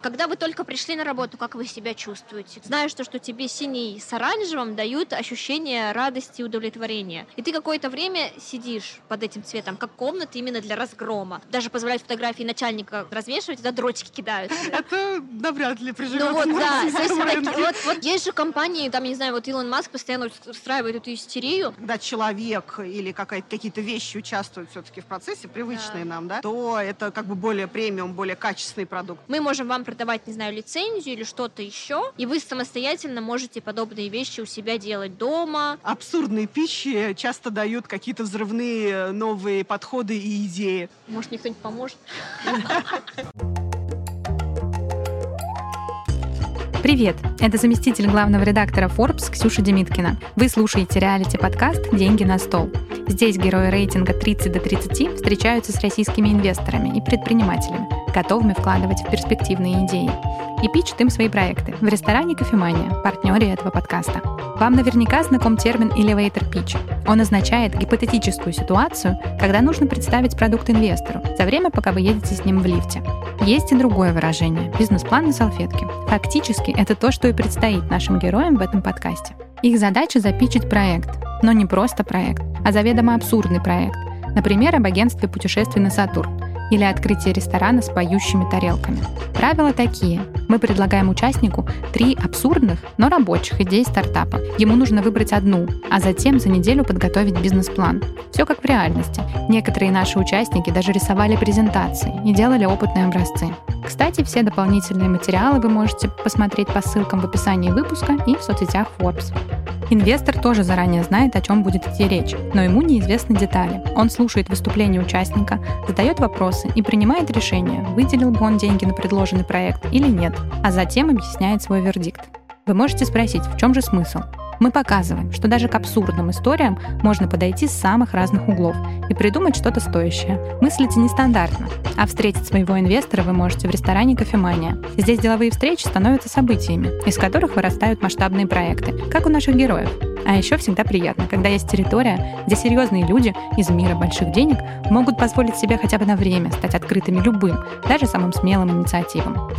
Когда вы только пришли на работу, как вы себя чувствуете? Знаю, что, что тебе синий с оранжевым дают ощущение радости и удовлетворения. И ты какое-то время сидишь под этим цветом, как комната именно для разгрома. Даже позволяют фотографии начальника развешивать, туда дротики кидают. Это навряд ли приживет. Ну вот, да. Вот, вот, есть же компании, там, не знаю, вот Илон Маск постоянно устраивает эту истерию. Когда человек или какие-то вещи участвуют все-таки в процессе, привычные да. нам, да, то это как бы более премиум, более качественный продукт. Мы можем вам продавать, не знаю, лицензию или что-то еще, и вы самостоятельно можете подобные вещи у себя делать дома. Абсурдные пищи часто дают какие-то взрывные э, новые подходы и идеи. Может, мне кто-нибудь поможет? Привет! Это заместитель главного редактора Forbes Ксюша Демиткина. Вы слушаете реалити-подкаст «Деньги на стол». Здесь герои рейтинга 30 до 30 встречаются с российскими инвесторами и предпринимателями, готовыми вкладывать в перспективные идеи. И пичут им свои проекты в ресторане «Кофемания», партнере этого подкаста. Вам наверняка знаком термин «elevator pitch». Он означает гипотетическую ситуацию, когда нужно представить продукт инвестору за время, пока вы едете с ним в лифте. Есть и другое выражение – бизнес-план на салфетке. Фактически, это то, что и предстоит нашим героям в этом подкасте. Их задача – запичить проект. Но не просто проект, а заведомо абсурдный проект. Например, об агентстве путешествий на Сатурн или открытие ресторана с поющими тарелками. Правила такие. Мы предлагаем участнику три абсурдных, но рабочих идеи стартапа. Ему нужно выбрать одну, а затем за неделю подготовить бизнес-план. Все как в реальности. Некоторые наши участники даже рисовали презентации и делали опытные образцы. Кстати, все дополнительные материалы вы можете посмотреть по ссылкам в описании выпуска и в соцсетях Forbes. Инвестор тоже заранее знает, о чем будет идти речь, но ему неизвестны детали. Он слушает выступление участника, задает вопросы и принимает решение, выделил бы он деньги на предложенный проект или нет, а затем объясняет свой вердикт. Вы можете спросить, в чем же смысл? Мы показываем, что даже к абсурдным историям можно подойти с самых разных углов и придумать что-то стоящее. Мыслите нестандартно, а встретить своего инвестора вы можете в ресторане «Кофемания». Здесь деловые встречи становятся событиями, из которых вырастают масштабные проекты, как у наших героев. А еще всегда приятно, когда есть территория, где серьезные люди из мира больших денег могут позволить себе хотя бы на время стать открытыми любым, даже самым смелым инициативам.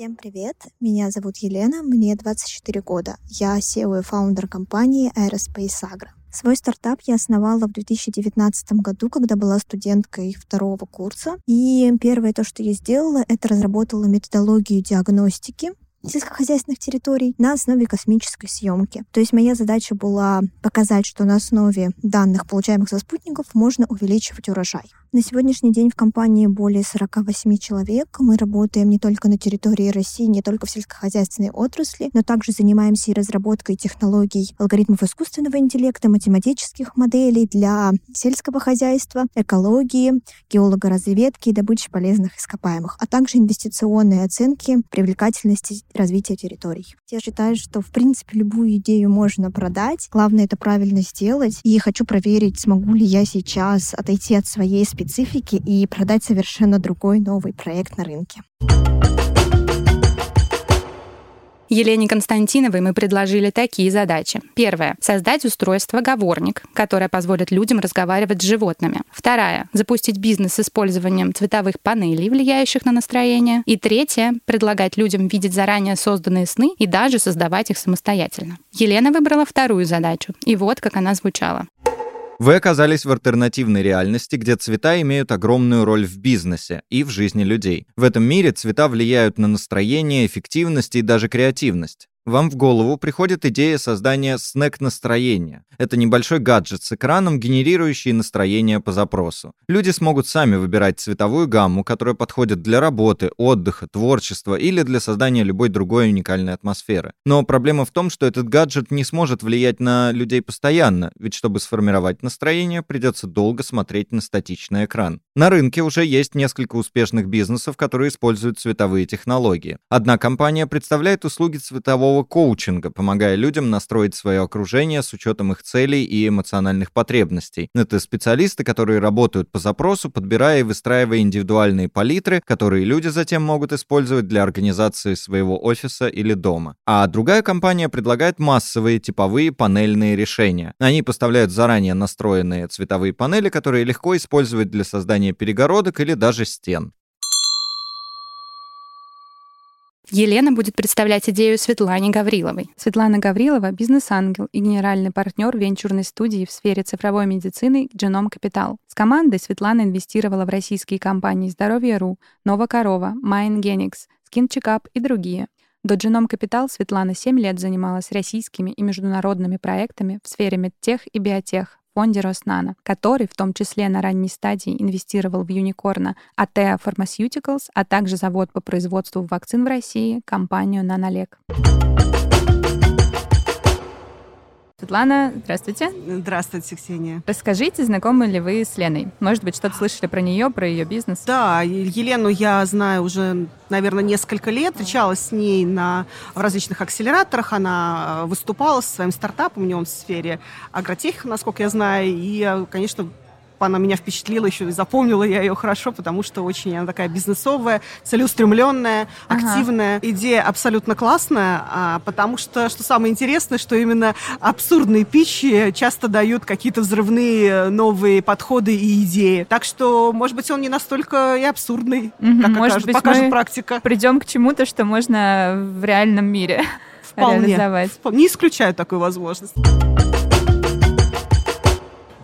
Всем привет! Меня зовут Елена, мне 24 года. Я SEO и фаундер компании Aerospace Agro. Свой стартап я основала в 2019 году, когда была студенткой второго курса. И первое то, что я сделала, это разработала методологию диагностики сельскохозяйственных территорий на основе космической съемки. То есть моя задача была показать, что на основе данных, получаемых со спутников, можно увеличивать урожай. На сегодняшний день в компании более 48 человек. Мы работаем не только на территории России, не только в сельскохозяйственной отрасли, но также занимаемся и разработкой технологий алгоритмов искусственного интеллекта, математических моделей для сельского хозяйства, экологии, геологоразведки и добычи полезных ископаемых, а также инвестиционные оценки привлекательности развития территорий. Я считаю, что в принципе любую идею можно продать. Главное это правильно сделать. И хочу проверить, смогу ли я сейчас отойти от своей специфики и продать совершенно другой новый проект на рынке. Елене Константиновой мы предложили такие задачи. Первое — создать устройство «Говорник», которое позволит людям разговаривать с животными. Вторая — запустить бизнес с использованием цветовых панелей, влияющих на настроение. И третье — предлагать людям видеть заранее созданные сны и даже создавать их самостоятельно. Елена выбрала вторую задачу, и вот как она звучала. Вы оказались в альтернативной реальности, где цвета имеют огромную роль в бизнесе и в жизни людей. В этом мире цвета влияют на настроение, эффективность и даже креативность. Вам в голову приходит идея создания снэк-настроения. Это небольшой гаджет с экраном, генерирующий настроение по запросу. Люди смогут сами выбирать цветовую гамму, которая подходит для работы, отдыха, творчества или для создания любой другой уникальной атмосферы. Но проблема в том, что этот гаджет не сможет влиять на людей постоянно, ведь чтобы сформировать настроение, придется долго смотреть на статичный экран. На рынке уже есть несколько успешных бизнесов, которые используют цветовые технологии. Одна компания представляет услуги цветового цифрового коучинга, помогая людям настроить свое окружение с учетом их целей и эмоциональных потребностей. Это специалисты, которые работают по запросу, подбирая и выстраивая индивидуальные палитры, которые люди затем могут использовать для организации своего офиса или дома. А другая компания предлагает массовые типовые панельные решения. Они поставляют заранее настроенные цветовые панели, которые легко использовать для создания перегородок или даже стен. Елена будет представлять идею Светлане Гавриловой. Светлана Гаврилова — бизнес-ангел и генеральный партнер венчурной студии в сфере цифровой медицины Genome Capital. С командой Светлана инвестировала в российские компании «Здоровье.ру», «Нова корова», «Майнгеникс», «Skin Checkup» и другие. До Genome Capital Светлана 7 лет занималась российскими и международными проектами в сфере медтех и биотех, фонде Роснано, который в том числе на ранней стадии инвестировал в юникорна Atea Pharmaceuticals, а также завод по производству вакцин в России, компанию Нанолек. Светлана, здравствуйте. Здравствуйте, Ксения. Расскажите, знакомы ли вы с Леной? Может быть, что-то слышали про нее, про ее бизнес? Да, Елену я знаю уже, наверное, несколько лет. Встречалась с ней на, в различных акселераторах. Она выступала со своим стартапом, у нее в сфере агротех, насколько я знаю. И, конечно, она меня впечатлила еще и запомнила я ее хорошо, потому что очень она такая бизнесовая, целеустремленная, ага. активная. Идея абсолютно классная, а, потому что, что самое интересное, что именно абсурдные пищи часто дают какие-то взрывные новые подходы и идеи. Так что, может быть, он не настолько и абсурдный, угу, как может окажет, быть, покажет практика. Придем к чему-то, что можно в реальном мире Вполне. реализовать. Не исключаю такую возможность.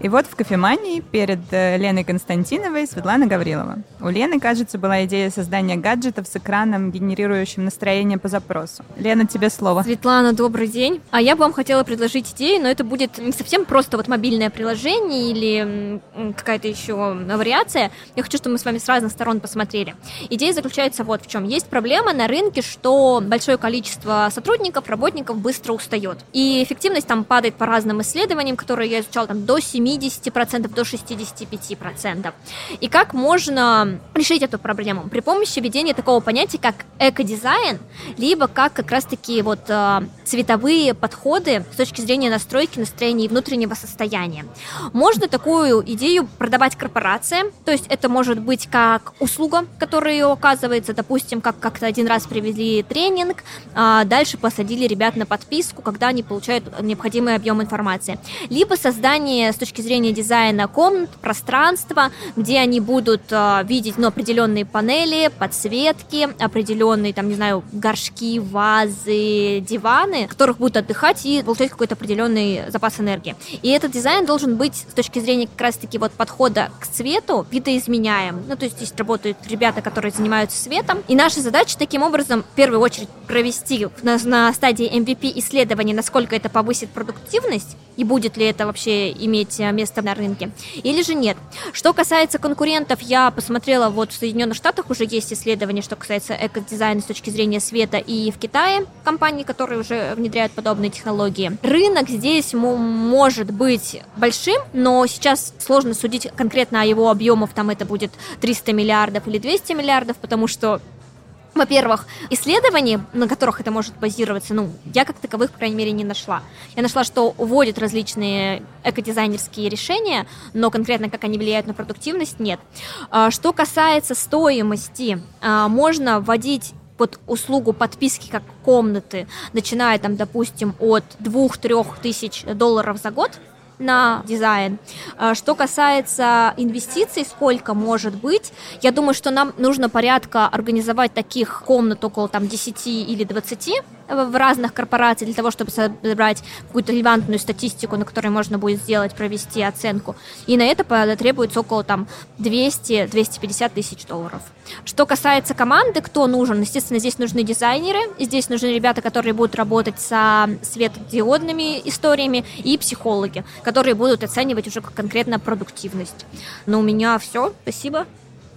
И вот в кофемании перед э, Леной Константиновой Светлана Гаврилова. У Лены, кажется, была идея создания гаджетов с экраном, генерирующим настроение по запросу. Лена, тебе слово. Светлана, добрый день. А я бы вам хотела предложить идею, но это будет не совсем просто вот мобильное приложение или какая-то еще вариация. Я хочу, чтобы мы с вами с разных сторон посмотрели. Идея заключается вот в чем. Есть проблема на рынке, что большое количество сотрудников, работников быстро устает. И эффективность там падает по разным исследованиям, которые я изучала там до 7 70% до 65%. И как можно решить эту проблему? При помощи введения такого понятия, как экодизайн, либо как как раз-таки вот э, цветовые подходы с точки зрения настройки настроения и внутреннего состояния. Можно такую идею продавать корпорациям, то есть это может быть как услуга, которая оказывается, допустим, как как-то один раз привезли тренинг, а дальше посадили ребят на подписку, когда они получают необходимый объем информации. Либо создание с точки зрения дизайна комнат, пространства, где они будут э, видеть ну, определенные панели, подсветки, определенные, там, не знаю, горшки, вазы, диваны, в которых будут отдыхать и получать какой-то определенный запас энергии. И этот дизайн должен быть с точки зрения как раз-таки вот подхода к цвету видоизменяем. Ну, то есть здесь работают ребята, которые занимаются светом. И наша задача таким образом, в первую очередь, провести на, на стадии MVP исследование, насколько это повысит продуктивность и будет ли это вообще иметь э, место на рынке, или же нет. Что касается конкурентов, я посмотрела, вот в Соединенных Штатах уже есть исследования, что касается эко-дизайна с точки зрения света, и в Китае компании, которые уже внедряют подобные технологии. Рынок здесь может быть большим, но сейчас сложно судить конкретно о его объемах, там это будет 300 миллиардов или 200 миллиардов, потому что во-первых, исследований, на которых это может базироваться, ну, я как таковых, по крайней мере, не нашла. Я нашла, что вводят различные экодизайнерские решения, но конкретно как они влияют на продуктивность, нет. А, что касается стоимости, а, можно вводить под услугу подписки как комнаты, начиная там, допустим, от 2-3 тысяч долларов за год, на дизайн. А, что касается инвестиций, сколько может быть, я думаю, что нам нужно порядка организовать таких комнат около там 10 или 20 в разных корпорациях для того, чтобы собрать какую-то релевантную статистику, на которой можно будет сделать, провести оценку. И на это потребуется около там 200-250 тысяч долларов. Что касается команды, кто нужен? Естественно, здесь нужны дизайнеры, здесь нужны ребята, которые будут работать со светодиодными историями, и психологи, которые будут оценивать уже конкретно продуктивность. Но у меня все. Спасибо.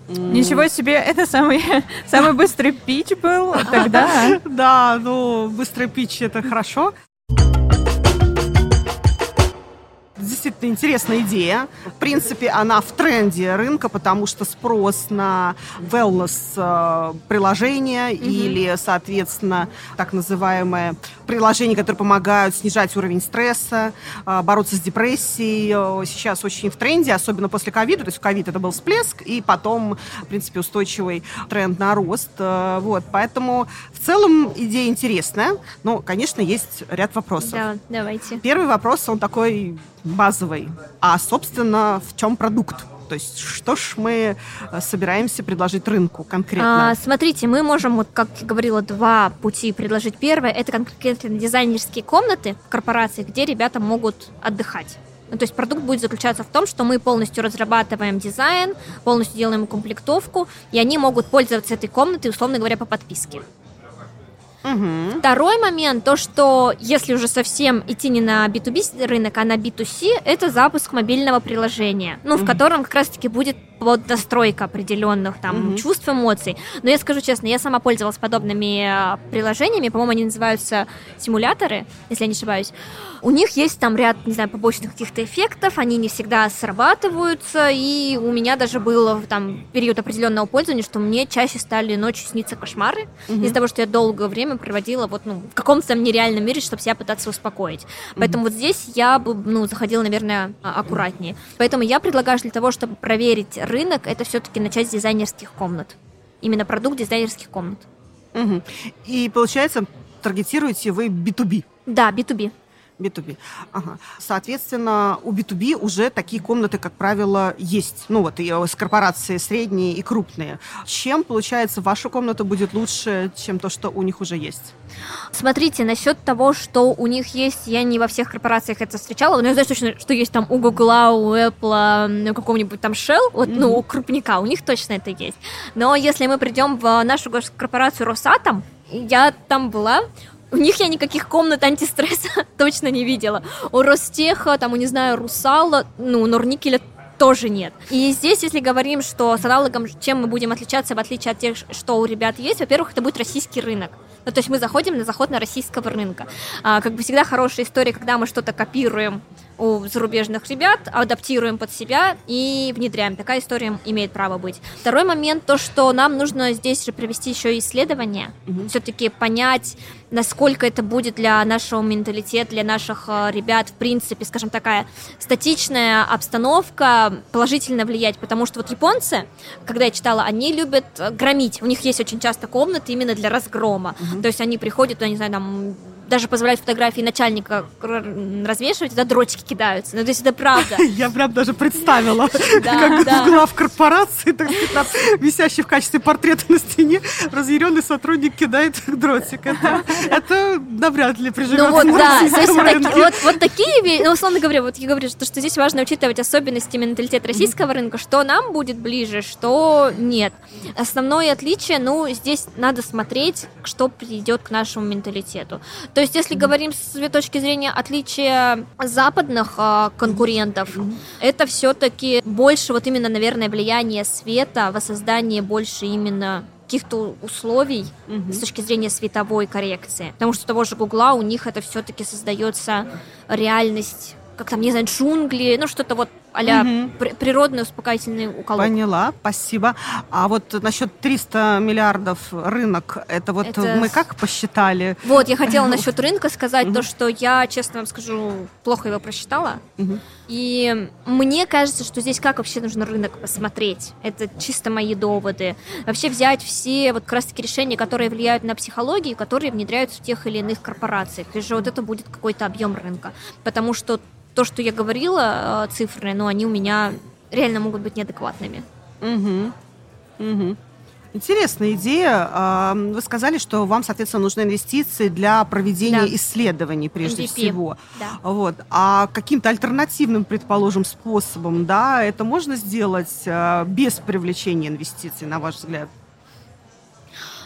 Ничего себе, это самый, самый быстрый пич был тогда. Да, ну, быстрый пич это хорошо действительно интересная идея. В принципе, она в тренде рынка, потому что спрос на wellness э, приложения mm-hmm. или, соответственно, так называемое приложения, которые помогают снижать уровень стресса, э, бороться с депрессией, э, сейчас очень в тренде, особенно после ковида. То есть в ковид это был всплеск, и потом, в принципе, устойчивый тренд на рост. Вот, поэтому в целом идея интересная, но, конечно, есть ряд вопросов. Да, давайте. Первый вопрос, он такой базовый. А, собственно, в чем продукт? То есть что ж мы э, собираемся предложить рынку конкретно? А, смотрите, мы можем, вот, как я говорила, два пути предложить. Первое – это конкретно дизайнерские комнаты в корпорации, где ребята могут отдыхать. Ну, то есть продукт будет заключаться в том, что мы полностью разрабатываем дизайн, полностью делаем комплектовку, и они могут пользоваться этой комнатой, условно говоря, по подписке. Угу. Второй момент, то, что если уже совсем идти не на B2B рынок, а на B2C, это запуск мобильного приложения, ну, в котором как раз-таки будет под настройка определенных там Мгм. чувств, эмоций. Но я скажу честно, я сама пользовалась подобными а, приложениями, по-моему, они называются симуляторы, если я не ошибаюсь. У них есть там ряд, не знаю, побочных каких-то эффектов, они не всегда срабатываются, и у меня даже был там период определенного пользования, что мне чаще стали ночью сниться кошмары Мгм. из-за того, что я долгое время проводила вот ну, в каком-то там нереальном мире, чтобы себя пытаться успокоить. Поэтому вот здесь я бы ну, заходила, наверное, а- аккуратнее. Поэтому я предлагаю для того, чтобы проверить рынок, это все-таки начать с дизайнерских комнат. Именно продукт дизайнерских комнат. Мгм. И получается, таргетируете вы B2B. Да, B2B. B2B. Ага. Соответственно, у B2B уже такие комнаты, как правило, есть. Ну вот, и с корпорации средние и крупные. Чем, получается, ваша комната будет лучше, чем то, что у них уже есть? Смотрите, насчет того, что у них есть, я не во всех корпорациях это встречала, но я знаю точно, что есть там у Гугла, у Apple, у какого-нибудь там Shell, вот, ну, у крупника, у них точно это есть. Но если мы придем в нашу корпорацию Росатом, я там была, у них я никаких комнат антистресса точно не видела. У Ростеха, там, у, не знаю, Русала, ну, Норникеля тоже нет. И здесь, если говорим, что с аналогом, чем мы будем отличаться, в отличие от тех, что у ребят есть, во-первых, это будет российский рынок. Ну, то есть мы заходим на заход на российского рынка. А, как бы всегда хорошая история, когда мы что-то копируем у зарубежных ребят, адаптируем под себя и внедряем. Такая история имеет право быть. Второй момент, то, что нам нужно здесь же провести еще исследование, Мгм. все-таки понять, насколько это будет для нашего менталитета, для наших э, ребят, в принципе, скажем, такая статичная обстановка положительно влиять, потому что вот японцы, когда я читала, они любят э, громить, у них есть очень часто комнаты именно для разгрома, то есть они приходят, я не знаю, там даже позволяют фотографии начальника развешивать, туда дротики кидаются. Ну, то есть это правда. Я прям даже представила, как глав корпорации, так висящий в качестве портрета на стене, разъяренный сотрудник кидает дротик. Это, это навряд ли приживется Ну вот, да, то есть российском таки- рынке. вот, вот такие, ну, условно говоря, вот я говорю, что, что здесь важно учитывать особенности менталитета российского рынка, что нам будет ближе, что нет. Основное отличие, ну, здесь надо смотреть, что придет к нашему менталитету. То есть, если говорим с точки зрения отличия западных а, конкурентов, это все-таки больше вот именно, наверное, влияние света, воссоздание больше именно каких-то условий Мгм. с точки зрения световой коррекции. Потому что у того же Гугла у них это все-таки создается реальность, как там, не знаю, джунгли, ну что-то вот а-ля Мгм. при- природный успокоительный уколок. Поняла, спасибо. А вот насчет 300 миллиардов рынок, это вот Это мы как посчитали? Вот, я хотела насчет рынка сказать то, что я, честно вам скажу, плохо его просчитала. И мне кажется, что здесь как вообще нужно рынок посмотреть. Это чисто мои доводы. Вообще взять все вот как раз таки решения, которые влияют на психологию, которые внедряются в тех или иных корпорациях. И же вот это будет какой-то объем рынка. Потому что то, что я говорила, э, цифры, ну, они у меня реально могут быть неадекватными. Мгм. Мгм. Интересная идея. А, Вы сказали, что вам, соответственно, нужны инвестиции для проведения Да. исследований прежде MVP. всего. Да. Вот. А каким-то альтернативным, предположим, способом, да, это можно сделать а, без привлечения инвестиций, на ваш взгляд?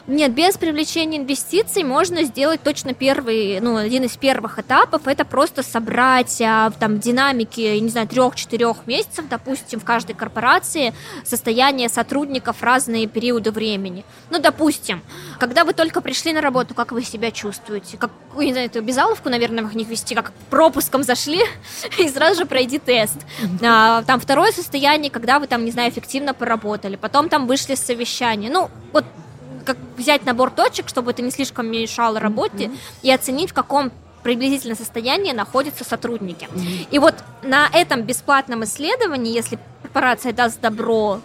Нет, без привлечения инвестиций можно сделать точно первый, ну, один из первых этапов, это просто собрать а, в там динамике, я не знаю, трех-четырех месяцев, допустим, в каждой корпорации состояние сотрудников разные периоды времени. Ну, допустим, когда вы только пришли на работу, как вы себя чувствуете? Как, не знаю, эту безаловку, наверное, в них вести, как пропуском зашли, и сразу же пройди тест. А, там второе состояние, когда вы там, не знаю, эффективно поработали, потом там вышли с совещания. Ну, вот как взять набор точек, чтобы это не слишком мешало работе, и оценить, в каком приблизительно состоянии находятся сотрудники. И вот на этом бесплатном исследовании, если корпорация даст добро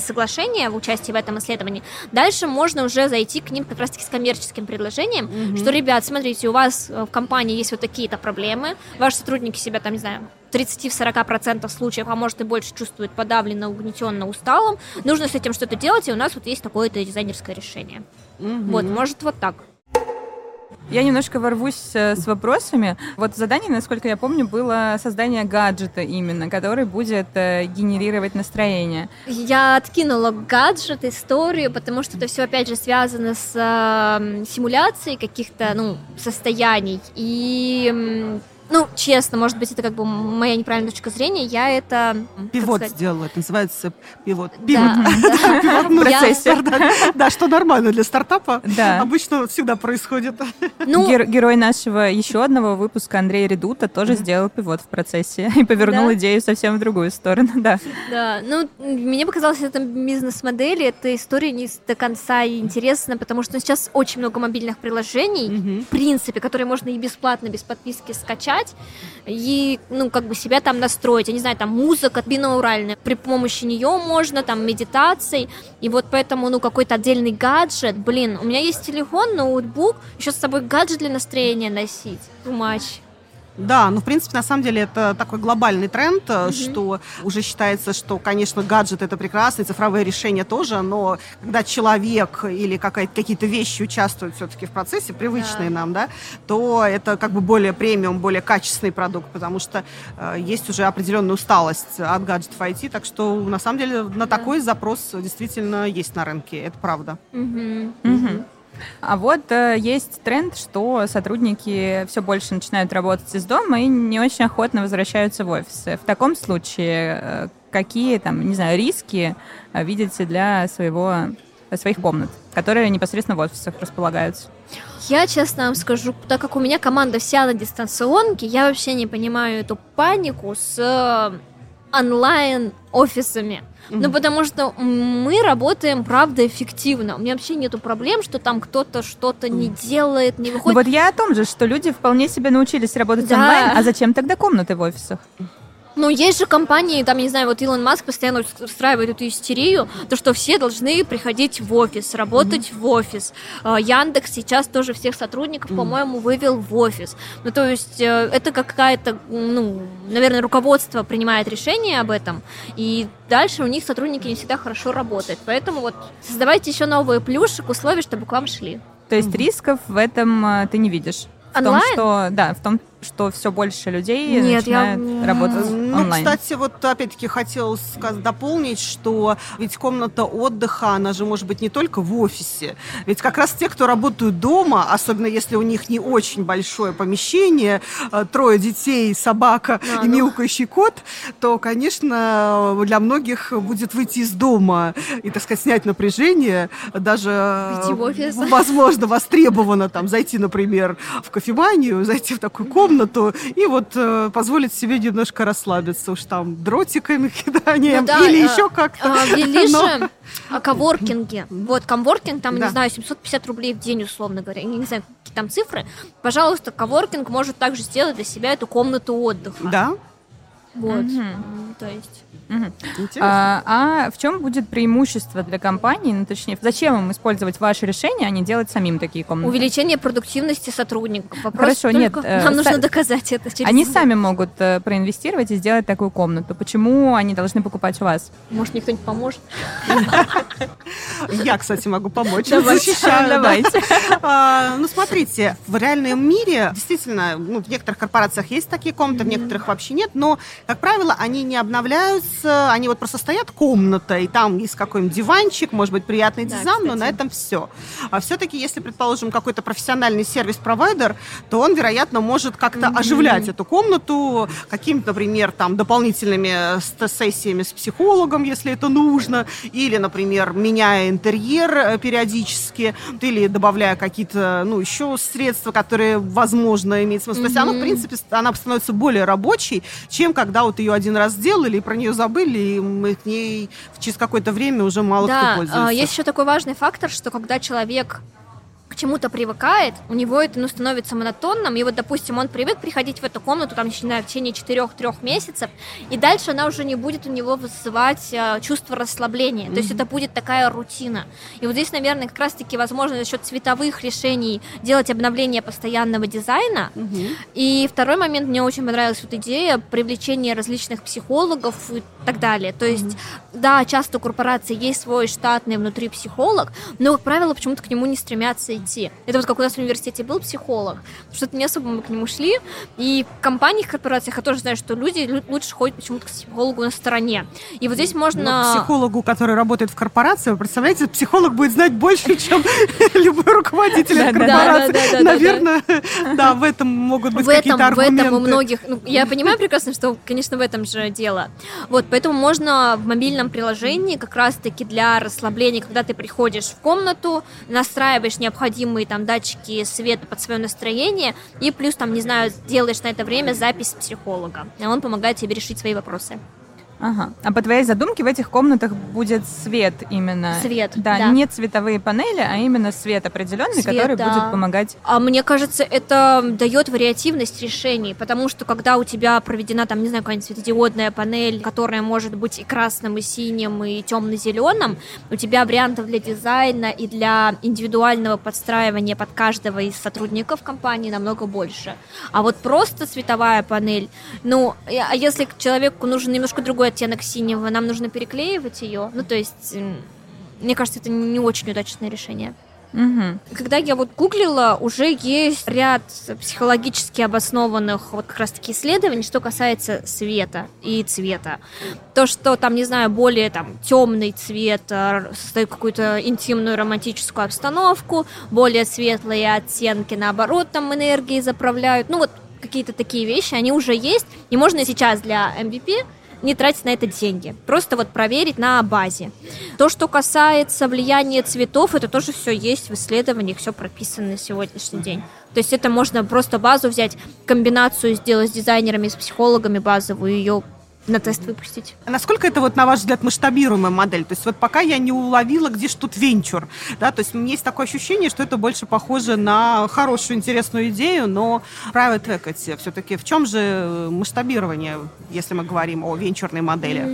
соглашение в участии в этом исследовании, дальше можно уже зайти к ним как раз-таки с коммерческим предложением, mm-hmm. что, ребят, смотрите, у вас в компании есть вот такие-то проблемы, ваши сотрудники себя там, не знаю, 30-40% случаев, а может и больше чувствуют подавленно, угнетенно, усталым. Нужно с этим что-то делать, и у нас вот есть такое-то дизайнерское решение. Mm-hmm. Вот, может, вот так. Я немножко ворвусь э, с вопросами. Вот задание, насколько я помню, было создание гаджета именно, который будет э, генерировать настроение. Я откинула гаджет, историю, потому что это все, опять же, связано с э, симуляцией каких-то, ну, состояний. И ну, честно, может быть, это как бы моя неправильная точка зрения. Я это... Пивот сделала, это называется пивот. Пивот. Пивот процессор. Да, что нормально для стартапа. Да. Обычно всегда происходит. Ну, герой нашего еще одного выпуска, Андрей Редута, тоже сделал пивот в процессе и повернул идею совсем в другую сторону, да. Да, ну, мне показалось, это бизнес-модель, эта история не до конца интересна, потому что сейчас очень много мобильных приложений, в принципе, которые можно и бесплатно, без подписки скачать, скачать и, ну, как бы себя там настроить. Я не знаю, там музыка бинауральная. При помощи нее можно, там, медитацией. И вот поэтому, ну, какой-то отдельный гаджет. Блин, у меня есть телефон, ноутбук, еще с собой гаджет для настроения носить. Much. Да, ну, в принципе, на самом деле это такой глобальный тренд, mm-hmm. что уже считается, что, конечно, гаджет это прекрасно, цифровые решения тоже, но когда человек или какие-то вещи участвуют все-таки в процессе, привычные yeah. нам, да, то это как бы более премиум, более качественный продукт, потому что э, есть уже определенная усталость от гаджетов IT, так что на самом деле на yeah. такой запрос действительно есть на рынке, это правда. Mm-hmm. Mm-hmm. А вот э, есть тренд, что сотрудники все больше начинают работать из дома и не очень охотно возвращаются в офисы. В таком случае э, какие там, не знаю, риски э, видите для своего, своих комнат, которые непосредственно в офисах располагаются? Я честно вам скажу, так как у меня команда вся на дистанционке, я вообще не понимаю эту панику с онлайн-офисами. Mm-hmm. Ну, потому что мы работаем, правда, эффективно. У меня вообще нету проблем, что там кто-то что-то не делает, не выходит. Вот я о том же, что люди вполне себе научились работать да. онлайн, а зачем тогда комнаты в офисах? Ну, есть же компании, там, не знаю, вот Илон Маск постоянно устраивает эту истерию, то, что все должны приходить в офис, работать mm-hmm. в офис. А, Яндекс сейчас тоже всех сотрудников, mm-hmm. по-моему, вывел в офис. Ну, то есть э, это какая-то, ну, наверное, руководство принимает решение об этом, и дальше у них сотрудники не всегда хорошо работают. Поэтому вот создавайте еще новые плюшек, условия, чтобы к вам шли. То есть mm-hmm. рисков в этом э, ты не видишь? В Онлайн? том, что, да, в том, что все больше людей Нет, начинают я... работать ну, онлайн. Ну, кстати, вот опять-таки хотел сказать, дополнить, что ведь комната отдыха, она же может быть не только в офисе. Ведь как раз те, кто работают дома, особенно если у них не очень большое помещение, э, трое детей, собака а, и ну. мяукающий кот, то, конечно, для многих будет выйти из дома и, так сказать, снять напряжение, даже, возможно, востребовано там зайти, например, в кофеманию, зайти в такую комнату, комнату и вот э, позволить себе немножко расслабиться уж там дротиками киданием ну, да, или э, еще как-то. Э, вели Но... же коворкинги. Вот, коворкинг, там, да. не знаю, 750 рублей в день, условно говоря. Я не знаю, какие там цифры. Пожалуйста, коворкинг может также сделать для себя эту комнату отдыха. Да. Вот. Угу. То есть Угу. А, а в чем будет преимущество для компании, ну точнее, зачем им использовать ваше решение, а не делать самим такие комнаты? Увеличение продуктивности сотрудников. Вопрос Хорошо, нет. Э, нам нужно доказать это. Через они сами могут э, проинвестировать и сделать такую комнату. Почему они должны покупать у вас? Может, мне кто-нибудь поможет? Я, кстати, могу помочь. Давайте. А, ну, смотрите, в реальном мире действительно, ну, в некоторых корпорациях есть такие комнаты, в некоторых вообще нет, но, как правило, они не обновляются они вот просто стоят комната, и там есть какой-нибудь диванчик, может быть, приятный да, дизайн, кстати. но на этом все. А все-таки, если, предположим, какой-то профессиональный сервис-провайдер, то он, вероятно, может как-то mm-hmm. оживлять эту комнату какими-то, например, там, дополнительными сессиями с психологом, если это нужно, или, например, меняя интерьер э, периодически, или добавляя какие-то, ну, еще средства, которые, возможно, имеют смысл. Mm-hmm. То есть она, в принципе, она становится более рабочей, чем когда вот ее один раз сделали и про нее забыли забыли, и мы к ней через какое-то время уже мало да, кто пользуется. Есть еще такой важный фактор, что когда человек к чему-то привыкает, у него это, ну, становится монотонным, и вот, допустим, он привык приходить в эту комнату, там, начиная в течение 4-3 месяцев, и дальше она уже не будет у него вызывать э, чувство расслабления, mm-hmm. то есть это будет такая рутина. И вот здесь, наверное, как раз-таки возможно за счет цветовых решений делать обновление постоянного дизайна. Mm-hmm. И второй момент, мне очень понравилась вот идея привлечения различных психологов и так далее. То есть, mm-hmm. да, часто у корпорации есть свой штатный внутри психолог, но, как правило, почему-то к нему не стремятся идти. Это вот как у нас в университете был психолог, что-то не особо мы к нему шли, и в компаниях, корпорациях я тоже знаю, что люди лучше ходят почему-то к психологу на стороне. И вот здесь можно... Но психологу, который работает в корпорации, вы представляете, психолог будет знать больше, чем любой руководитель корпорации. Наверное, да, в этом могут быть какие-то аргументы. В этом у многих... Ну, я понимаю прекрасно, что, конечно, в этом же дело. Вот, поэтому можно в мобильном приложении как раз-таки для расслабления, когда ты приходишь в комнату, настраиваешь необходимые там датчики света под свое настроение, и плюс там, не знаю, делаешь на это время запись психолога. Он помогает тебе решить свои вопросы. Ага. А по твоей задумке в этих комнатах будет свет именно? Свет, да. да. Не цветовые панели, а именно свет определенный, свет, который да. будет помогать. А мне кажется, это дает вариативность решений, потому что когда у тебя проведена там, не знаю, какая-нибудь светодиодная панель, которая может быть и красным, и синим, и темно-зеленым, у тебя вариантов для дизайна и для индивидуального подстраивания под каждого из сотрудников компании намного больше. А вот просто световая панель, ну, а если человеку нужен немножко другой другой оттенок синего, нам нужно переклеивать ее. Ну, то есть, мне кажется, это не очень удачное решение. Угу. Когда я вот гуглила, уже есть ряд психологически обоснованных вот как раз-таки исследований, что касается света и цвета. То, что там, не знаю, более там темный цвет э, создает какую-то интимную романтическую обстановку, более светлые оттенки, наоборот, там энергии заправляют. Ну вот какие-то такие вещи, они уже есть, и можно сейчас для MVP не тратить на это деньги. Просто вот проверить на базе. То, что касается влияния цветов, это тоже все есть в исследованиях, все прописано на сегодняшний день. То есть это можно просто базу взять, комбинацию сделать с дизайнерами, с психологами базовую, ее на тест выпустить. А насколько это вот, на ваш взгляд, масштабируемая модель? То есть вот пока я не уловила, где же тут венчур, да, то есть у меня есть такое ощущение, что это больше похоже на хорошую, интересную идею, но private equity все-таки в чем же масштабирование, если мы говорим о венчурной модели?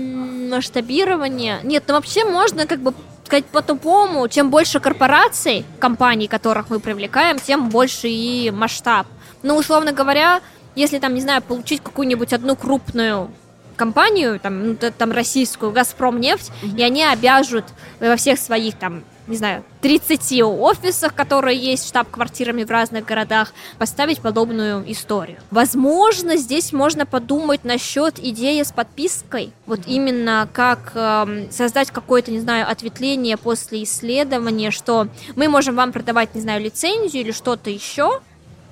Масштабирование? Нет, ну вообще можно как бы сказать по-тупому, чем больше корпораций, компаний, которых мы привлекаем, тем больше и масштаб. Ну, условно говоря, если там, не знаю, получить какую-нибудь одну крупную компанию, там, ну, там российскую, Газпром нефть, mm-hmm. и они обяжут во всех своих там не знаю, 30 офисах, которые есть штаб-квартирами в разных городах, поставить подобную историю. Возможно, здесь можно подумать насчет идеи с подпиской. Вот именно как э, создать какое-то, не знаю, ответвление после исследования, что мы можем вам продавать, не знаю, лицензию или что-то еще,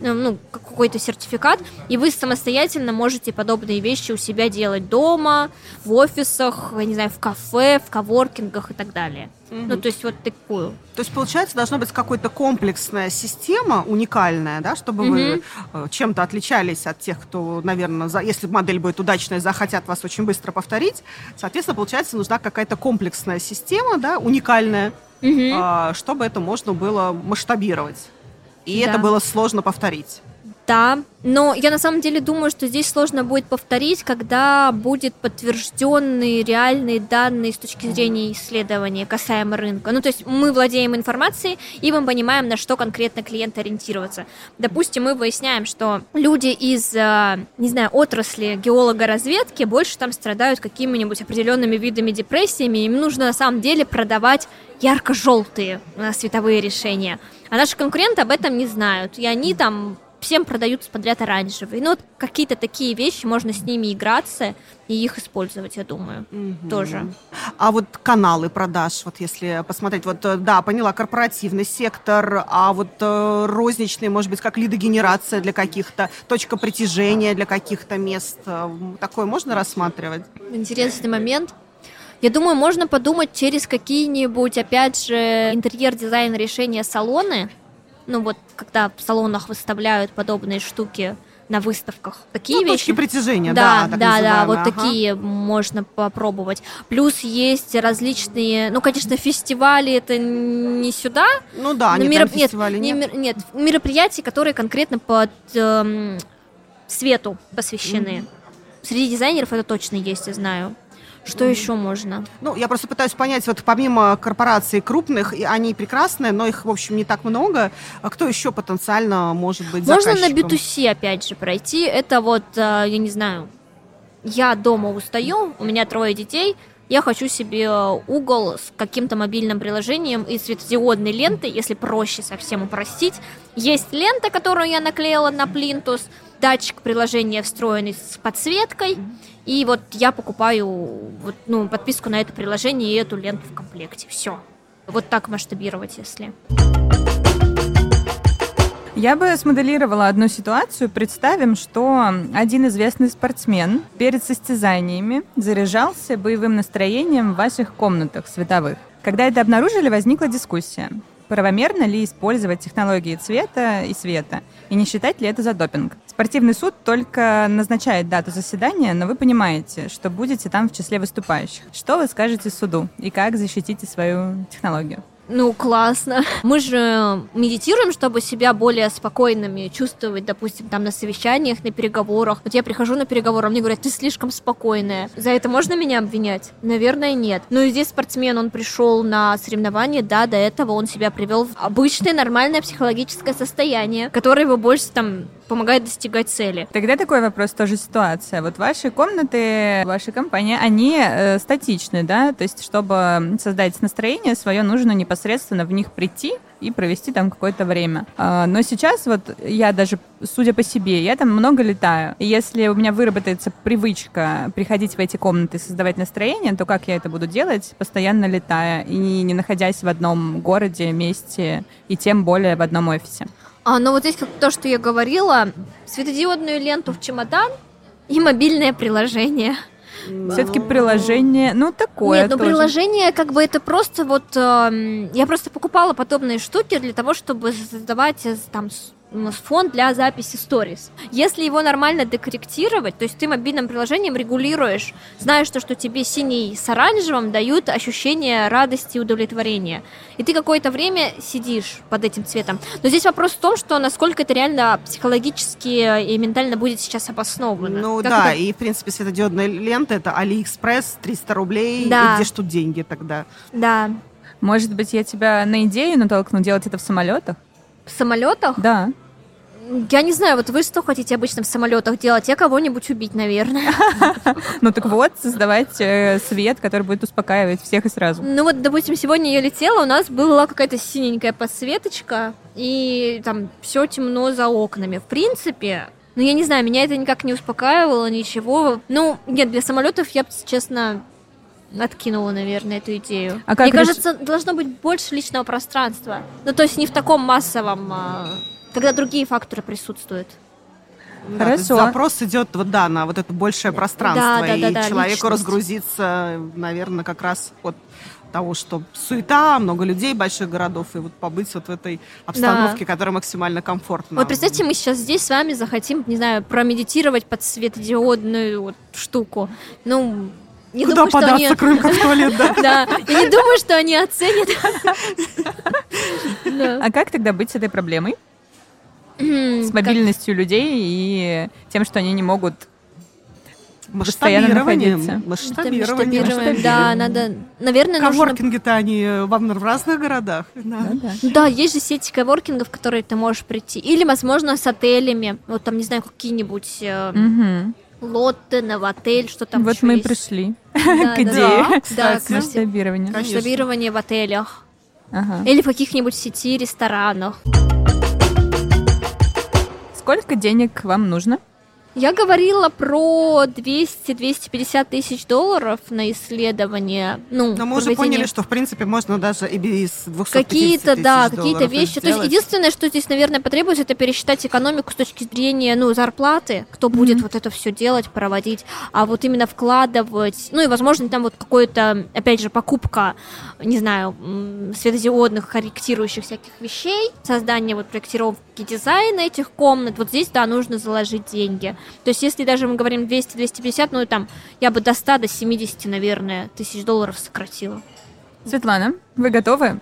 ну, какой-то сертификат, и вы самостоятельно можете подобные вещи у себя делать дома, в офисах, я не знаю, в кафе, в коворкингах и так далее. Угу. Ну, то есть вот такую. То есть, получается, должна быть какая-то комплексная система, уникальная, да, чтобы угу. вы э, чем-то отличались от тех, кто, наверное, за, если модель будет удачная, захотят вас очень быстро повторить. Соответственно, получается, нужна какая-то комплексная система, да, уникальная, угу. чтобы это можно было масштабировать. И да. это было сложно повторить. Да, но я на самом деле думаю, что здесь сложно будет повторить, когда будет подтвержденные реальные данные с точки зрения исследования касаемо рынка. Ну, то есть мы владеем информацией, и мы понимаем, на что конкретно клиент ориентироваться. Допустим, мы выясняем, что люди из, э, не знаю, отрасли геолога-разведки больше там страдают какими-нибудь определенными видами депрессиями, им нужно на самом деле продавать ярко-желтые э, световые решения. А наши конкуренты об этом не знают, и они там всем продаются подряд оранжевые. Ну, вот какие-то такие вещи, можно с ними играться и их использовать, я думаю, угу. тоже. А вот каналы продаж, вот если посмотреть, вот э, да, поняла, корпоративный сектор, а вот э, розничный, может быть, как лидогенерация для каких-то, точка притяжения для каких-то мест, э, такое можно рассматривать? Интересный момент. Я думаю, можно подумать через какие-нибудь, опять же, интерьер-дизайн решения салоны. Ну вот, когда в салонах выставляют подобные штуки на выставках. Такие ну, вещи. Точки притяжения, да, да, да, да, вот ага. такие можно попробовать. Плюс есть различные, ну, конечно, фестивали это не сюда. Ну да, но не мероп- фестивали, нет, не нет. мер- нет, мероприятия, которые конкретно под эм, свету посвящены. Среди дизайнеров это точно есть, я знаю. Что еще можно? Ну, я просто пытаюсь понять, вот помимо корпораций крупных, и они прекрасные, но их, в общем, не так много, а кто еще потенциально может быть Можно на заказчиком? B2C опять же пройти. Это вот, э, я не знаю, я дома устаю, у меня трое детей, я хочу себе угол с каким-то мобильным приложением и светодиодной лентой, если проще совсем упростить. Есть лента, которую я наклеила на плинтус, датчик приложения встроенный с подсветкой, и вот я покупаю вот, ну, подписку на это приложение и эту ленту в комплекте. Все. Вот так масштабировать, если. Я бы смоделировала одну ситуацию. Представим, что один известный спортсмен перед состязаниями заряжался боевым настроением в ваших комнатах световых. Когда это обнаружили, возникла дискуссия. Правомерно ли использовать технологии цвета и света? И не считать ли это за допинг? Спортивный суд только назначает дату заседания, но вы понимаете, что будете там в числе выступающих. Что вы скажете суду и как защитите свою технологию? Ну, классно. Мы же медитируем, чтобы себя более спокойными чувствовать, допустим, там на совещаниях, на переговорах. Вот я прихожу на переговоры, мне говорят, ты слишком спокойная. За это можно меня обвинять? Наверное, нет. Но и здесь спортсмен, он пришел на соревнования, да, до этого он себя привел в обычное нормальное психологическое состояние, которое его больше там помогает достигать цели. Тогда такой вопрос, тоже ситуация. Вот ваши комнаты, ваши компании, они э, статичны, да? То есть, чтобы создать настроение свое, нужно непосредственно в них прийти и провести там какое-то время. А, но сейчас вот я даже, судя по себе, я там много летаю. И если у меня выработается привычка приходить в эти комнаты и создавать настроение, то как я это буду делать, постоянно летая и не находясь в одном городе, месте и тем более в одном офисе? А, но вот здесь как то, что я говорила, светодиодную ленту в чемодан и мобильное приложение. Все-таки приложение, ну такое. Нет, ну тоже. приложение как бы это просто вот... эм, я просто покупала подобные штуки для того, чтобы создавать э, там фон для записи сторис. Если его нормально декорректировать, то есть ты мобильным приложением регулируешь, знаешь то, что тебе синий с оранжевым дают ощущение радости и удовлетворения. И ты какое-то время сидишь под этим цветом. Но здесь вопрос в том, что насколько это реально психологически и ментально будет сейчас обосновано. Ну Как да, это- и в принципе светодиодная лента это Алиэкспресс, 300 рублей. Да. И где ж тут деньги тогда? Да. Может быть, я тебя на идею натолкну делать это в самолетах? В самолетах? Да. Я не знаю, вот вы что хотите обычно в самолетах делать? Я кого-нибудь убить, наверное. Ну так вот, создавать э, свет, который будет успокаивать всех и сразу. Ну вот, допустим, сегодня я летела, у нас была какая-то синенькая подсветочка, и там все темно за окнами. В принципе, ну я не знаю, меня это никак не успокаивало, ничего. Ну, нет, для самолетов я бы, честно, откинула, наверное, эту идею. А как Мне реш- кажется, должно быть больше личного пространства. Ну, то есть не в таком массовом, а, когда другие факторы присутствуют. Да, Хорошо. запрос идет вот да на вот это большее пространство Да, да, да, и да, человеку личность. разгрузиться, наверное, как раз от того, что суета, много людей, больших городов, и вот побыть вот в этой обстановке, которая максимально комфортна. Вот представьте, мы сейчас здесь с вами захотим, не знаю, промедитировать под светодиодную вот штуку. Ну, не Куда думаю, что податься, они... кроме как в туалет, да? Да, я не думаю, что они оценят. Да. А как тогда быть с этой проблемой? С мобильностью людей и тем, что они не могут Постоянно Масштабирование. находиться. Масштабирование. Масштабирование, Да, надо, наверное, нужно... Коворкинги-то они э, вам в разных городах. Да. Да-да. Да, есть же сети коворкингов, в которые ты можешь прийти. Или, возможно, с отелями. Вот там, не знаю, какие-нибудь э, Мгм. лотты, новотель, что там Вот мы и есть. пришли Да, к да, идее Да, масштабирования. Конечно. масштабирование в отелях. Ага. Или в каких-нибудь сети ресторанах. Сколько денег вам нужно? Я говорила про 200-250 тысяч долларов на исследование. Ну, Но мы уже поняли, что, в принципе, можно даже и без 250 Какие-то, да, какие-то вещи. То есть сделать. единственное, что здесь, наверное, потребуется, это пересчитать экономику с точки зрения, ну, зарплаты, кто будет вот это все делать, проводить, а вот именно вкладывать, ну и, возможно, там вот какое-то, опять же, покупка, не знаю, светодиодных корректирующих всяких вещей, создание вот проектировки дизайна этих комнат, вот здесь, да, нужно заложить деньги. То есть, если даже мы говорим 200-250, ну, там, я бы до 100, до 70, наверное, тысяч долларов сократила. Светлана, вы готовы?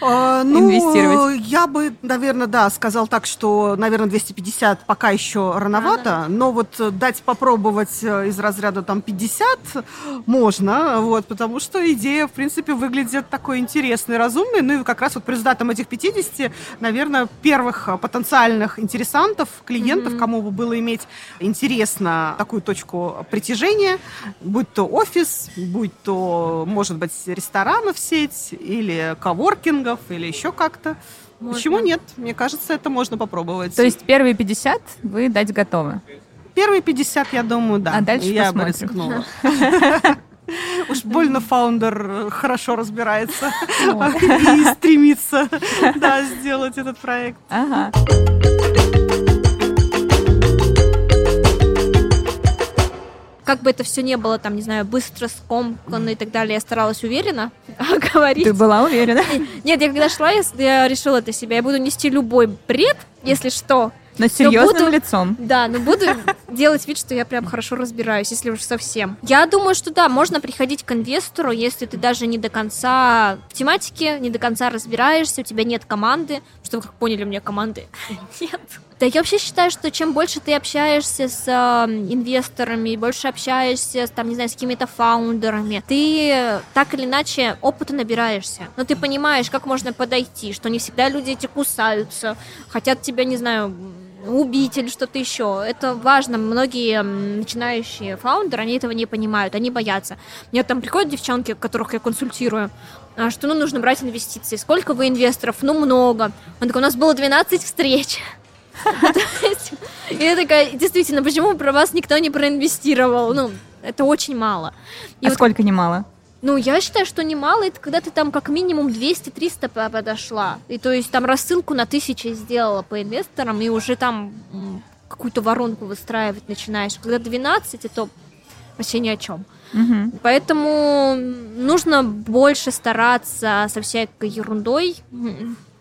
А, ну, инвестировать? я бы, наверное, да, сказал так, что, наверное, 250 пока еще рановато, но вот э, дать попробовать э, из разряда там 50 можно, вот, потому что идея, в принципе, выглядит такой интересной, разумной, ну и как раз вот по результатам этих 50, наверное, первых э, потенциальных интересантов, клиентов, кому бы было иметь интересно такую точку притяжения, будь то офис, будь то, может быть, ресторанов сеть или коворкингов или еще как-то. Можно. Почему нет? Мне кажется, это можно попробовать. То есть первые 50 вы дать готовы. Первые 50, я думаю, да. А дальше я бы посмотрим. рискнула. Уж больно фаундер хорошо разбирается и стремится сделать этот проект. Ага. Как бы это все не было, там, не знаю, быстро, скомканно и так далее, я старалась уверенно говорить. Ты была уверена? Нет, я когда шла, я, решила для себя, я буду нести любой бред, если что. Но серьезным буду- лицом. Да, но буду делать вид, что я прям хорошо разбираюсь, если уж совсем. Я думаю, что да, можно приходить к инвестору, если ты даже не до конца в тематике, не до конца разбираешься, у тебя нет команды, что вы как поняли, у меня команды нет. Да, я вообще считаю, что чем больше ты общаешься с э, инвесторами, больше общаешься, там, не знаю, с какими-то фаундерами, ты так или иначе опыта набираешься. Но ты понимаешь, как можно подойти, что не всегда люди эти кусаются, хотят тебя, не знаю, убить или что-то еще. Это важно. Многие м, начинающие фаундеры, они этого не понимают, они боятся. Мне там приходят девчонки, которых я консультирую, а, что ну нужно брать инвестиции. Сколько вы инвесторов? Ну, много. Он такой, у нас было 12 встреч. И я такая, действительно, почему про вас никто не проинвестировал? Ну, это очень мало. И А вот сколько немало? ну, я считаю, что немало, это когда ты там как минимум 200-300 по- подошла. И то есть там рассылку на тысячи сделала по инвесторам, и уже там какую-то воронку выстраивать начинаешь. Когда 12, это вообще ни о чем. Мгм. Поэтому нужно больше стараться со всякой ерундой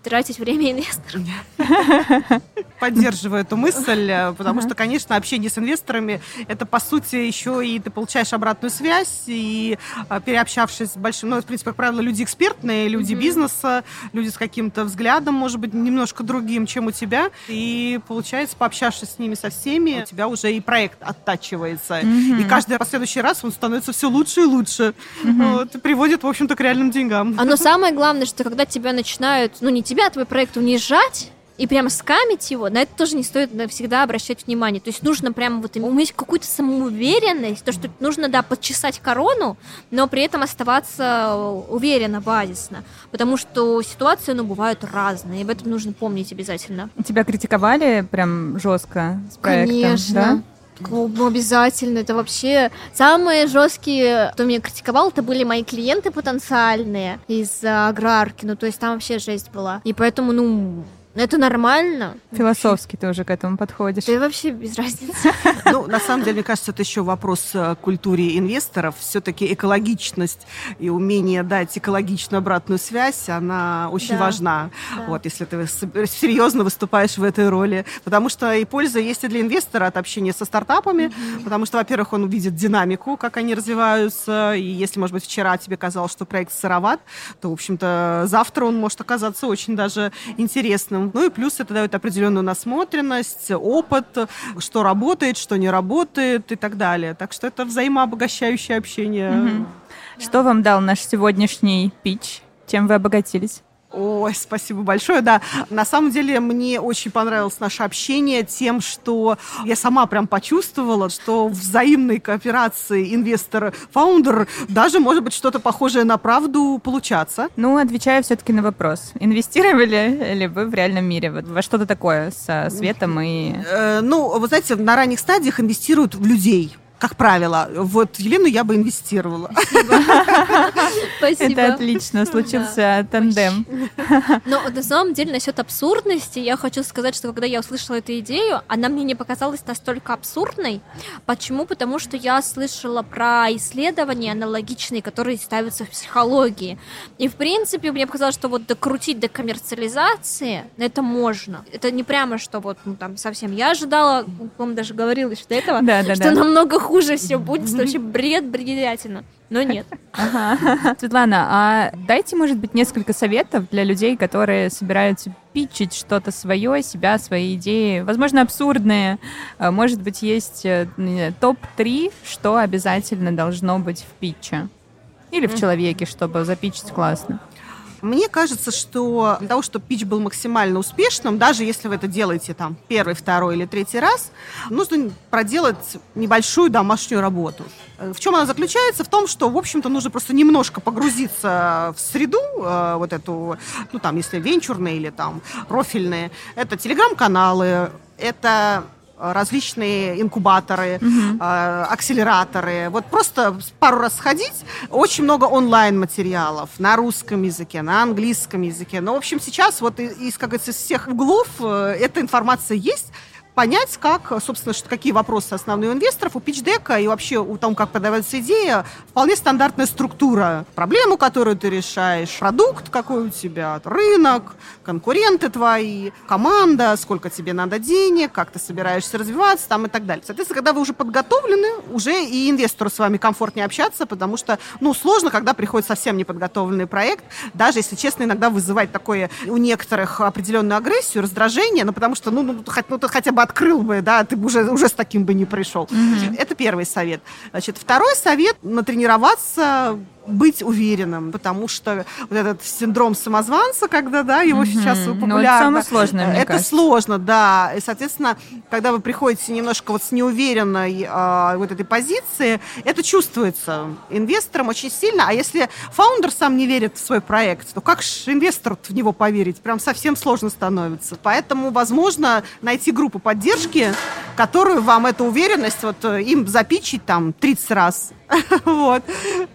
тратить время инвесторов. Поддерживаю эту мысль, э, потому что, конечно, общение с инвесторами это по сути еще и ты получаешь обратную связь и э, переобщавшись с большим, ну, в принципе, как правило, люди экспертные, люди бизнеса, люди с каким-то взглядом, может быть, немножко другим, чем у тебя, и получается, пообщавшись с ними со всеми, у тебя уже и проект оттачивается, и каждый последующий раз он становится все лучше и лучше, Вот, приводит, в общем-то, к реальным деньгам. А но самое главное, что когда тебя начинают, ну не тебя, а твой проект унижать, и прямо скамить его, на это тоже не стоит всегда обращать внимание. То есть нужно прямо вот иметь какую-то самоуверенность, то, что нужно, да, подчесать корону, но при этом оставаться уверенно, базисно. Потому что ситуации, ну, бывают разные, и об этом нужно помнить обязательно. Тебя критиковали прям жестко с проектом? Конечно. да? Ну, обязательно. Это вообще самые жесткие, кто меня критиковал, это были мои клиенты потенциальные из а, аграрки. Ну, то есть там вообще жесть была. И поэтому, ну, это нормально. Философски ты уже к этому подходишь. Да и вообще без разницы. Ну, на самом деле, мне кажется, это еще вопрос э, к культуре инвесторов. Все-таки экологичность и умение дать экологичную обратную связь, она очень Да. важна. Да. Вот, если ты серьезно выступаешь в этой роли. Потому что и польза есть и для инвестора от общения со стартапами. Потому что, во-первых, он увидит динамику, как они развиваются. И если, может быть, вчера тебе казалось, что проект сыроват, то, в общем-то, завтра он может оказаться очень даже интересным. Ну и плюс это дает определенную насмотренность, опыт, что работает, что не работает и так далее. Так что это взаимообогащающее общение. Мгм. Что вам дал наш сегодняшний пич? Чем вы обогатились? Ой, спасибо большое, да. На самом деле мне очень понравилось наше общение тем, что я сама прям почувствовала, что в взаимной кооперации инвестор-фаундер даже может быть что-то похожее на правду получаться. Ну, отвечаю все-таки на вопрос. Инвестировали ли вы в реальном мире вот во что-то такое со светом и... Э, ну, вы знаете, на ранних стадиях инвестируют в людей как правило. Вот Елену я бы инвестировала. Спасибо. Это отлично, случился тандем. Но на самом деле насчет абсурдности я хочу сказать, что когда я услышала эту идею, она мне не показалась настолько абсурдной. Почему? Потому что я слышала про исследования аналогичные, которые ставятся в психологии. И в принципе мне показалось, что вот докрутить до коммерциализации это можно. Это не прямо, что вот ну, там совсем. Я ожидала, по-моему, даже говорила что этого, да, да, что да. намного хуже хуже все будет, это вообще бред, бредятина. Но нет. Ага. Светлана, а дайте, может быть, несколько советов для людей, которые собираются питчить что-то свое, себя, свои идеи, возможно, абсурдные. А, может быть, есть э, топ-3, что обязательно должно быть в питче. Или в человеке, чтобы запичить классно. Мне кажется, что для того, чтобы пич был максимально успешным, даже если вы это делаете там первый, второй или третий раз, нужно проделать небольшую домашнюю работу. В чем она заключается? В том, что, в общем-то, нужно просто немножко погрузиться в среду, э, вот эту, ну, там, если венчурные или там профильные. Это телеграм-каналы, это различные инкубаторы, угу. э, акселераторы. Вот просто пару раз сходить. Очень много онлайн-материалов на русском языке, на английском языке. Но, в общем, сейчас вот из, как говорится, из всех углов э, эта информация есть понять, как, собственно, что, какие вопросы основные у инвесторов, у пичдека и вообще у того, как подавается идея, вполне стандартная структура. Проблему, которую ты решаешь, продукт какой у тебя, рынок, конкуренты твои, команда, сколько тебе надо денег, как ты собираешься развиваться там и так далее. Соответственно, когда вы уже подготовлены, уже и инвестору с вами комфортнее общаться, потому что, ну, сложно, когда приходит совсем неподготовленный проект, даже, если честно, иногда вызывает такое у некоторых определенную агрессию, раздражение, ну, потому что, ну, ну, хоть, ну хотя бы открыл бы, да, ты бы уже, уже с таким бы не пришел. Угу. Это первый совет. Значит, второй совет – натренироваться быть уверенным, потому что вот этот синдром самозванца, когда, да, его mm-hmm. сейчас популярно. Ну, это самое сложное, мне Это кажется. сложно, да. И, соответственно, когда вы приходите немножко вот с неуверенной э, вот этой позиции, это чувствуется инвесторам очень сильно. А если фаундер сам не верит в свой проект, то как же инвестору в него поверить? Прям совсем сложно становится. Поэтому, возможно, найти группу поддержки, которую вам эту уверенность вот э, им запичить там 30 раз, вот,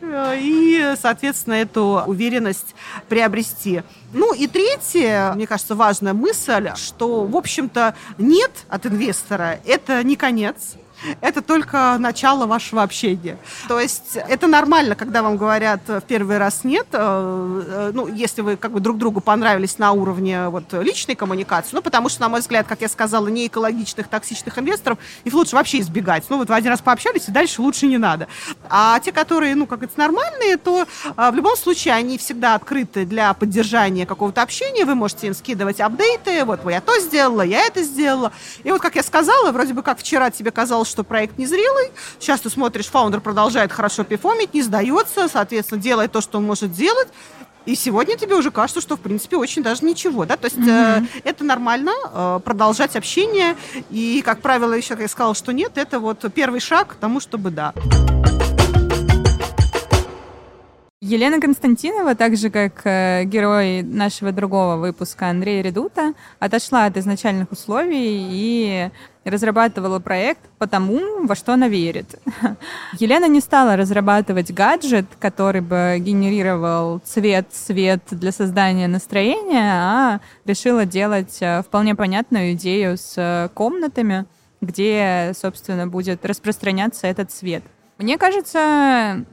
и соответственно, эту уверенность приобрести. Ну и третье, мне кажется, важная мысль, что, в общем-то, нет от инвестора – это не конец это только начало вашего общения. То есть это нормально, когда вам говорят в первый раз нет, э, э, ну, если вы как бы друг другу понравились на уровне вот личной коммуникации, ну, потому что, на мой взгляд, как я сказала, не экологичных, токсичных инвесторов, их лучше вообще избегать. Ну, вот вы один раз пообщались, и дальше лучше не надо. А те, которые, ну, как это нормальные, то в любом случае они всегда открыты для поддержания какого-то общения, вы можете им скидывать апдейты, вот, я то сделала, я это сделала. И вот, как я сказала, вроде бы как вчера тебе казалось, что проект незрелый. Сейчас ты смотришь, фаундер продолжает хорошо пифомить, не сдается, соответственно, делает то, что он может делать. И сегодня тебе уже кажется, что в принципе очень даже ничего, да, то есть mm-hmm. э, это нормально э, продолжать общение и, как правило, еще как я сказала, что нет, это вот первый шаг к тому, чтобы да. Елена Константинова, так же как э, герой нашего другого выпуска Андрей Редута, отошла от изначальных условий и разрабатывала проект по тому, во что она верит. Елена не стала разрабатывать гаджет, который бы генерировал цвет, свет для создания настроения, а решила делать э, вполне понятную идею с э, комнатами, где, собственно, будет распространяться этот цвет. Мне кажется,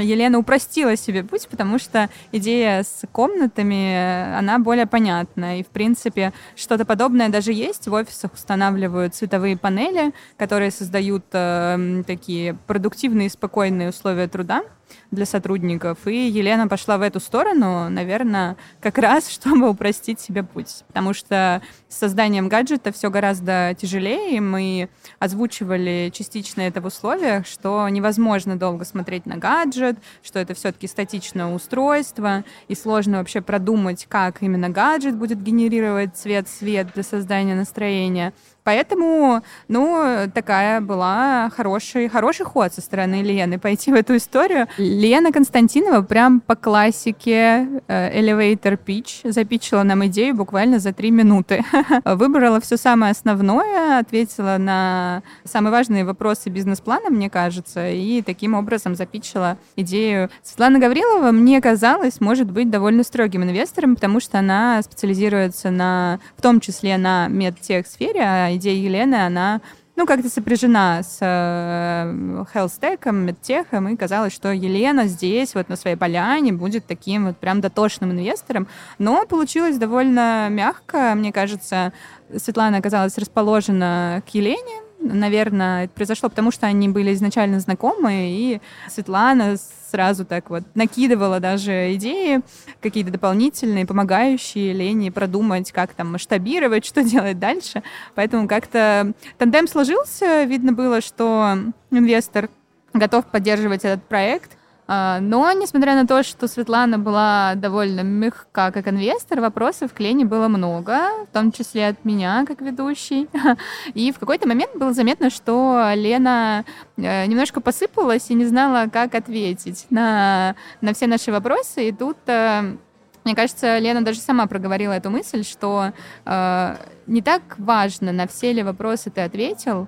Елена упростила себе путь, потому что идея с комнатами, она более понятна. И, в принципе, что-то подобное даже есть. В офисах устанавливают цветовые панели, которые создают э, такие продуктивные, спокойные условия труда. Для сотрудников. И Елена пошла в эту сторону, наверное, как раз, чтобы упростить себе путь. Потому что с созданием гаджета все гораздо тяжелее. Мы озвучивали частично это в условиях, что невозможно долго смотреть на гаджет, что это все-таки статичное устройство, и сложно вообще продумать, как именно гаджет будет генерировать цвет, свет для создания настроения. Поэтому, ну, такая была хороший, хороший ход со стороны Лены пойти в эту историю. Лена Константинова прям по классике э, Elevator Pitch запичила нам идею буквально за три минуты. Выбрала все самое основное, ответила на самые важные вопросы бизнес-плана, мне кажется, и таким образом запичила идею. Светлана Гаврилова, мне казалось, может быть довольно строгим инвестором, потому что она специализируется на, в том числе на медтех-сфере, а идея Елены, она ну, как-то сопряжена с э, хелстеком, медтехом, и казалось, что Елена здесь, вот на своей поляне, будет таким вот прям дотошным инвестором. Но получилось довольно мягко. Мне кажется, Светлана оказалась расположена к Елене, наверное, это произошло потому, что они были изначально знакомы, и Светлана сразу так вот накидывала даже идеи какие-то дополнительные, помогающие Лене продумать, как там масштабировать, что делать дальше. Поэтому как-то тандем сложился, видно было, что инвестор готов поддерживать этот проект, но, несмотря на то, что Светлана была довольно мягка как инвестор, вопросов к Лене было много, в том числе от меня как ведущей. И в какой-то момент было заметно, что Лена э, немножко посыпалась и не знала, как ответить на, на все наши вопросы. И тут э, мне кажется, Лена даже сама проговорила эту мысль, что э, не так важно, на все ли вопросы ты ответил,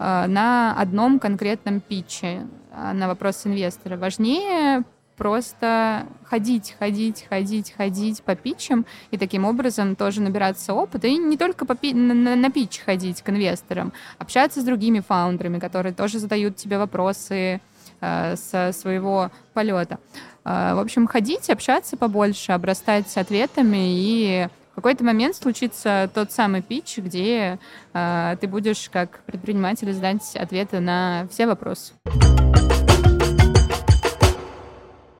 на одном конкретном питче. А, на вопрос инвестора. Важнее просто ходить, ходить, ходить, ходить по питчам и таким образом тоже набираться опыта. И не только по пи- на, на питч ходить к инвесторам, общаться с другими фаундерами, которые тоже задают тебе вопросы э, со своего полета. Э, в общем, ходить, общаться побольше, обрастать ответами и какой-то момент случится тот самый питч, где э, ты будешь как предприниматель сдать ответы на все вопросы.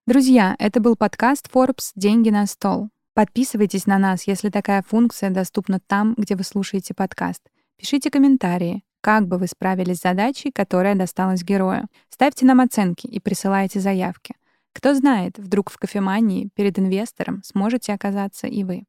Друзья, это был подкаст Forbes «Деньги на стол». Подписывайтесь на нас, если такая функция доступна там, где вы слушаете подкаст. Пишите комментарии, как бы вы справились с задачей, которая досталась герою. Ставьте нам оценки и присылайте заявки. Кто знает, вдруг в кофемании перед инвестором сможете оказаться и вы.